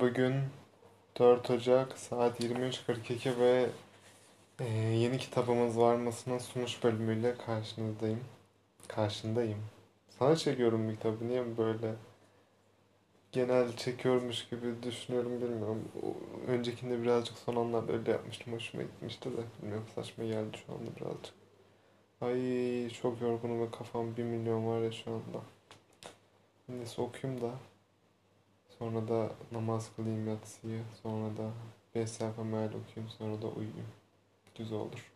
Bugün 4 Ocak saat 23.42 ve e, yeni kitabımız Varmasının sunuş bölümüyle karşınızdayım. Karşındayım. Sana çekiyorum bu kitabı, niye böyle genel çekiyormuş gibi düşünüyorum bilmiyorum. Öncekinde birazcık son anlarda öyle yapmıştım, hoşuma gitmişti de bilmiyorum saçma geldi şu anda birazcık. Ay çok yorgunum ve kafam bir milyon var ya şu anda. Neyse okuyayım da. Sonra da namaz kılayım yatsıyı. Sonra da 5 sayfa meal okuyayım. Sonra da uyuyayım. Güzel olur.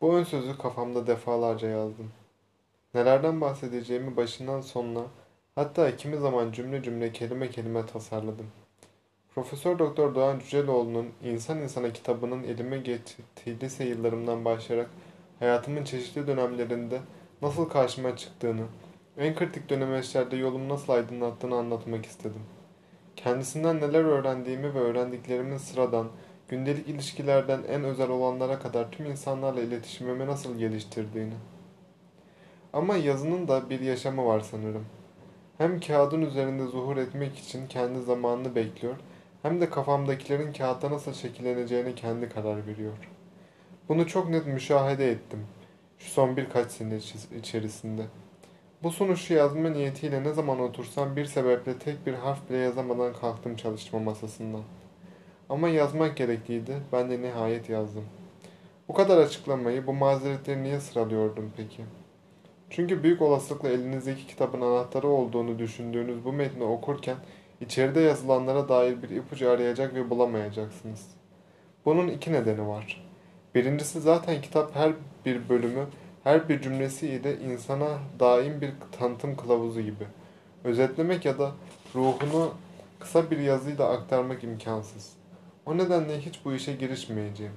Bu ön sözü kafamda defalarca yazdım. Nelerden bahsedeceğimi başından sonuna hatta kimi zaman cümle cümle kelime kelime tasarladım. Profesör Doktor Doğan Cüceloğlu'nun İnsan İnsana kitabının elime geçtiği lise yıllarımdan başlayarak hayatımın çeşitli dönemlerinde nasıl karşıma çıktığını, en kritik dönemeçlerde yolumu nasıl aydınlattığını anlatmak istedim. Kendisinden neler öğrendiğimi ve öğrendiklerimin sıradan, gündelik ilişkilerden en özel olanlara kadar tüm insanlarla iletişimimi nasıl geliştirdiğini. Ama yazının da bir yaşamı var sanırım. Hem kağıdın üzerinde zuhur etmek için kendi zamanını bekliyor, hem de kafamdakilerin kağıtta nasıl şekilleneceğine kendi karar veriyor. Bunu çok net müşahede ettim şu son birkaç sene içerisinde. Bu sunuşu yazma niyetiyle ne zaman otursam bir sebeple tek bir harf bile yazamadan kalktım çalışma masasından. Ama yazmak gerekliydi, ben de nihayet yazdım. Bu kadar açıklamayı, bu mazeretleri niye sıralıyordum peki? Çünkü büyük olasılıkla elinizdeki kitabın anahtarı olduğunu düşündüğünüz bu metni okurken içeride yazılanlara dair bir ipucu arayacak ve bulamayacaksınız. Bunun iki nedeni var. Birincisi zaten kitap her bir bölümü her bir cümlesiyle insana daim bir tanıtım kılavuzu gibi. Özetlemek ya da ruhunu kısa bir yazıyla aktarmak imkansız. O nedenle hiç bu işe girişmeyeceğim.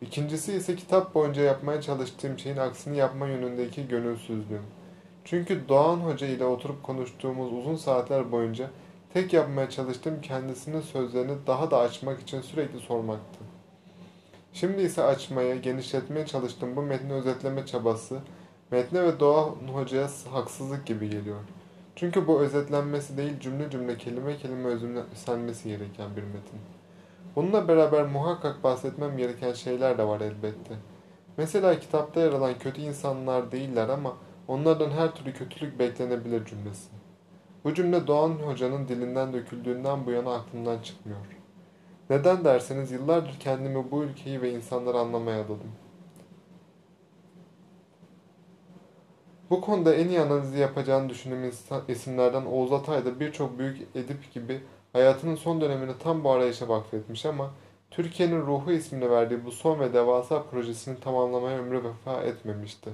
İkincisi ise kitap boyunca yapmaya çalıştığım şeyin aksini yapma yönündeki gönülsüzlüğüm. Çünkü Doğan Hoca ile oturup konuştuğumuz uzun saatler boyunca tek yapmaya çalıştığım kendisinin sözlerini daha da açmak için sürekli sormaktı. Şimdi ise açmaya, genişletmeye çalıştığım bu metni özetleme çabası, metne ve Doğa Hoca'ya haksızlık gibi geliyor. Çünkü bu özetlenmesi değil cümle cümle kelime kelime özümsenmesi gereken bir metin. Bununla beraber muhakkak bahsetmem gereken şeyler de var elbette. Mesela kitapta yer alan kötü insanlar değiller ama onlardan her türlü kötülük beklenebilir cümlesi. Bu cümle Doğan Hoca'nın dilinden döküldüğünden bu yana aklımdan çıkmıyor. Neden derseniz yıllardır kendimi bu ülkeyi ve insanları anlamaya adadım. Bu konuda en iyi analizi yapacağını düşündüğüm isimlerden Oğuz Atay da birçok büyük edip gibi hayatının son dönemini tam bu arayışa vakfetmiş ama Türkiye'nin Ruhu ismini verdiği bu son ve devasa projesini tamamlamaya ömrü vefa etmemişti.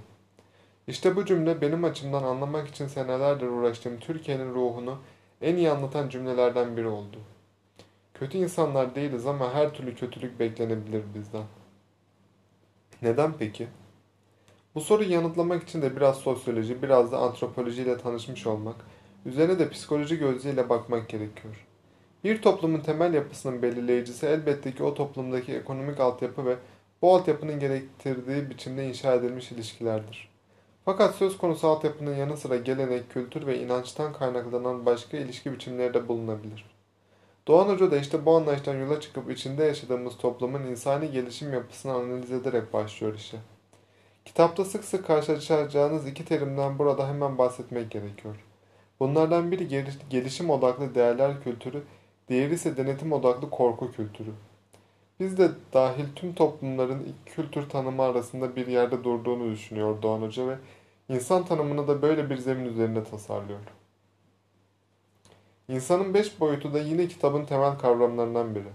İşte bu cümle benim açımdan anlamak için senelerdir uğraştığım Türkiye'nin ruhunu en iyi anlatan cümlelerden biri oldu. Kötü insanlar değiliz ama her türlü kötülük beklenebilir bizden. Neden peki? Bu soruyu yanıtlamak için de biraz sosyoloji, biraz da antropolojiyle tanışmış olmak, üzerine de psikoloji gözlüğüyle bakmak gerekiyor. Bir toplumun temel yapısının belirleyicisi elbette ki o toplumdaki ekonomik altyapı ve bu altyapının gerektirdiği biçimde inşa edilmiş ilişkilerdir. Fakat söz konusu altyapının yanı sıra gelenek, kültür ve inançtan kaynaklanan başka ilişki biçimleri de bulunabilir. Doğan Hoca da işte bu anlayıştan yola çıkıp içinde yaşadığımız toplumun insani gelişim yapısını analiz ederek başlıyor işe. Kitapta sık sık karşılaşacağınız iki terimden burada hemen bahsetmek gerekiyor. Bunlardan biri geliş- gelişim odaklı değerler kültürü, diğeri ise denetim odaklı korku kültürü. Biz de dahil tüm toplumların iki kültür tanımı arasında bir yerde durduğunu düşünüyor Doğan Hoca ve insan tanımını da böyle bir zemin üzerinde tasarlıyor. İnsanın beş boyutu da yine kitabın temel kavramlarından biri.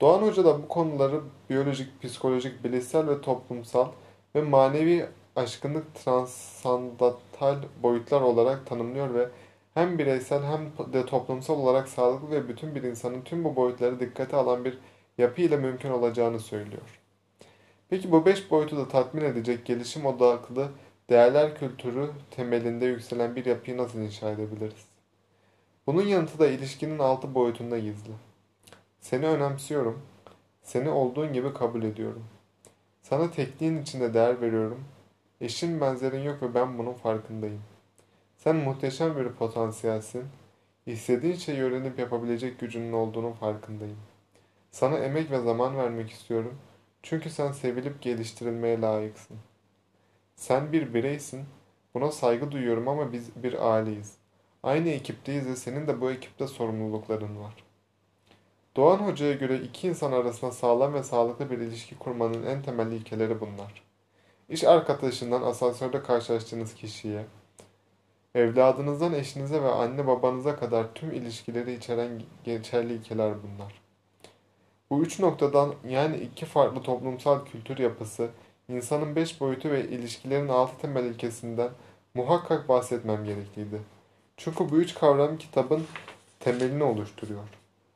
Doğan Hoca da bu konuları biyolojik, psikolojik, bilişsel ve toplumsal ve manevi aşkınlık transandantal boyutlar olarak tanımlıyor ve hem bireysel hem de toplumsal olarak sağlıklı ve bütün bir insanın tüm bu boyutları dikkate alan bir yapı ile mümkün olacağını söylüyor. Peki bu beş boyutu da tatmin edecek gelişim odaklı değerler kültürü temelinde yükselen bir yapıyı nasıl inşa edebiliriz? Bunun yanıtı da ilişkinin altı boyutunda gizli. Seni önemsiyorum. Seni olduğun gibi kabul ediyorum. Sana tekliğin içinde değer veriyorum. Eşin benzerin yok ve ben bunun farkındayım. Sen muhteşem bir potansiyelsin. İstediğin şeyi öğrenip yapabilecek gücünün olduğunun farkındayım. Sana emek ve zaman vermek istiyorum. Çünkü sen sevilip geliştirilmeye layıksın. Sen bir bireysin. Buna saygı duyuyorum ama biz bir aileyiz. Aynı ekipteyiz ve senin de bu ekipte sorumlulukların var. Doğan Hoca'ya göre iki insan arasında sağlam ve sağlıklı bir ilişki kurmanın en temel ilkeleri bunlar. İş arkadaşından asansörde karşılaştığınız kişiye, evladınızdan eşinize ve anne babanıza kadar tüm ilişkileri içeren geçerli ilkeler bunlar. Bu üç noktadan yani iki farklı toplumsal kültür yapısı, insanın beş boyutu ve ilişkilerin altı temel ilkesinden muhakkak bahsetmem gerekliydi. Çünkü bu üç kavram kitabın temelini oluşturuyor.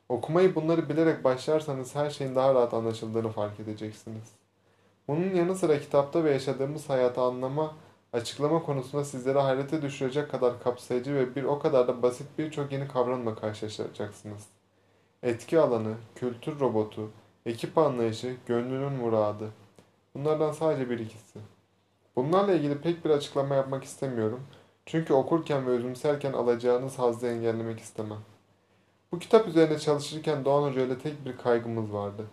Okumayı bunları bilerek başlarsanız her şeyin daha rahat anlaşıldığını fark edeceksiniz. Bunun yanı sıra kitapta ve yaşadığımız hayatı anlama, açıklama konusunda sizlere hayrete düşürecek kadar kapsayıcı ve bir o kadar da basit birçok yeni kavramla karşılaşacaksınız. Etki alanı, kültür robotu, ekip anlayışı, gönlünün muradı. Bunlardan sadece bir ikisi. Bunlarla ilgili pek bir açıklama yapmak istemiyorum. Çünkü okurken ve özümserken alacağınız hazzı engellemek istemem. Bu kitap üzerine çalışırken Doğan Hoca ile tek bir kaygımız vardı.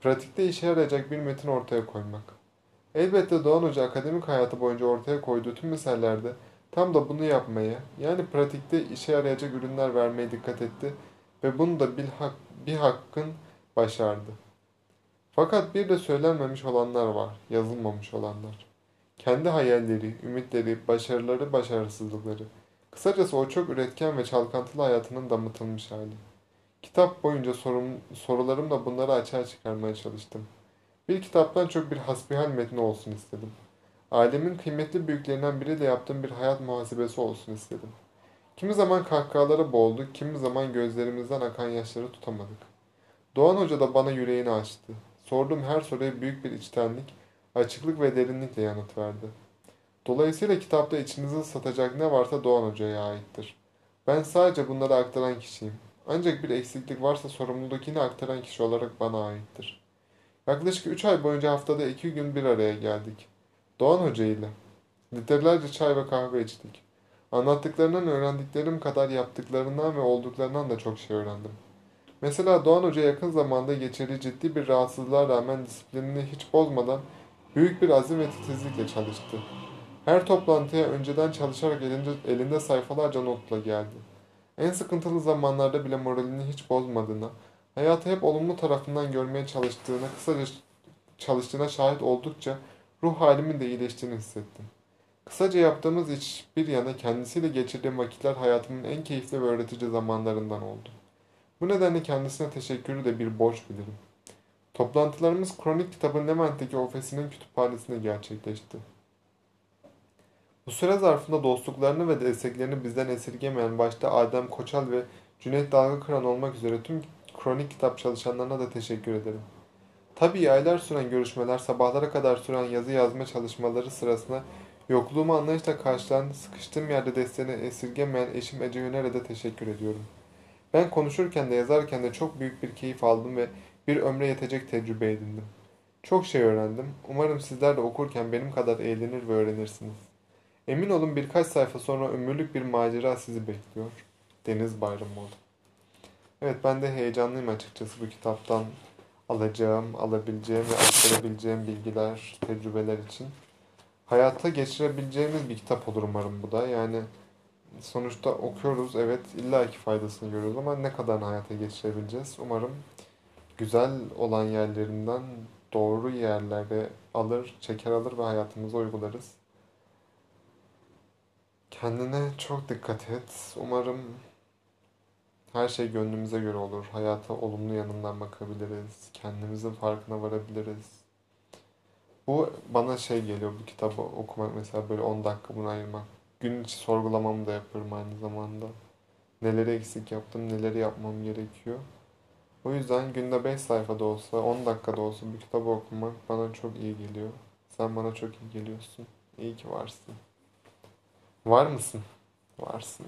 Pratikte işe yarayacak bir metin ortaya koymak. Elbette Doğan Hoca akademik hayatı boyunca ortaya koyduğu tüm meselelerde tam da bunu yapmaya, yani pratikte işe yarayacak ürünler vermeye dikkat etti ve bunu da bir, hak, bir hakkın başardı. Fakat bir de söylenmemiş olanlar var, yazılmamış olanlar. Kendi hayalleri, ümitleri, başarıları, başarısızlıkları. Kısacası o çok üretken ve çalkantılı hayatının damıtılmış hali. Kitap boyunca sorum, sorularımla bunları açığa çıkarmaya çalıştım. Bir kitaptan çok bir hasbihal metni olsun istedim. Ailemin kıymetli büyüklerinden biriyle yaptığım bir hayat muhasebesi olsun istedim. Kimi zaman kahkahalara boğulduk, kimi zaman gözlerimizden akan yaşları tutamadık. Doğan Hoca da bana yüreğini açtı. Sorduğum her soruya büyük bir içtenlik, açıklık ve derinlikle yanıt verdi. Dolayısıyla kitapta içinizi satacak ne varsa Doğan Hoca'ya aittir. Ben sadece bunları aktaran kişiyim. Ancak bir eksiklik varsa sorumluluk yine aktaran kişi olarak bana aittir. Yaklaşık üç ay boyunca haftada iki gün bir araya geldik. Doğan Hoca ile. Litrelerce çay ve kahve içtik. Anlattıklarından öğrendiklerim kadar yaptıklarından ve olduklarından da çok şey öğrendim. Mesela Doğan Hoca yakın zamanda geçirdiği ciddi bir rahatsızlığa rağmen disiplinini hiç bozmadan büyük bir azim ve titizlikle çalıştı. Her toplantıya önceden çalışarak elinde, elinde sayfalarca notla geldi. En sıkıntılı zamanlarda bile moralini hiç bozmadığına, hayatı hep olumlu tarafından görmeye çalıştığına, kısaca çalıştığına şahit oldukça ruh halimin de iyileştiğini hissettim. Kısaca yaptığımız iş bir yana kendisiyle geçirdiğim vakitler hayatımın en keyifli ve öğretici zamanlarından oldu. Bu nedenle kendisine teşekkürü de bir borç bilirim. Toplantılarımız kronik kitabın Levent'teki ofisinin kütüphanesinde gerçekleşti. Bu süre zarfında dostluklarını ve desteklerini bizden esirgemeyen başta Adem Koçal ve Cüneyt Dalgakıran olmak üzere tüm kronik kitap çalışanlarına da teşekkür ederim. Tabii aylar süren görüşmeler, sabahlara kadar süren yazı yazma çalışmaları sırasında yokluğumu anlayışla karşılayan, sıkıştığım yerde desteğini esirgemeyen eşim Ece Yüner'e de teşekkür ediyorum. Ben konuşurken de yazarken de çok büyük bir keyif aldım ve bir ömre yetecek tecrübe edindim. Çok şey öğrendim. Umarım sizler de okurken benim kadar eğlenir ve öğrenirsiniz. Emin olun birkaç sayfa sonra ömürlük bir macera sizi bekliyor. Deniz Bayramoğlu. Evet ben de heyecanlıyım açıkçası bu kitaptan alacağım, alabileceğim ve aktarabileceğim bilgiler, tecrübeler için. Hayata geçirebileceğimiz bir kitap olur umarım bu da. Yani sonuçta okuyoruz evet illaki faydasını görüyoruz ama ne kadar hayata geçirebileceğiz? Umarım güzel olan yerlerinden doğru yerlere alır, çeker alır ve hayatımıza uygularız. Kendine çok dikkat et. Umarım her şey gönlümüze göre olur. Hayata olumlu yanından bakabiliriz. Kendimizin farkına varabiliriz. Bu bana şey geliyor bu kitabı okumak mesela böyle 10 dakika buna ayırmak. Gün içi sorgulamamı da yapıyorum aynı zamanda. Neleri eksik yaptım, neleri yapmam gerekiyor. O yüzden günde 5 sayfada olsa, 10 dakikada olsa bir kitabı okumak bana çok iyi geliyor. Sen bana çok iyi geliyorsun. İyi ki varsın. Var mısın? Varsın.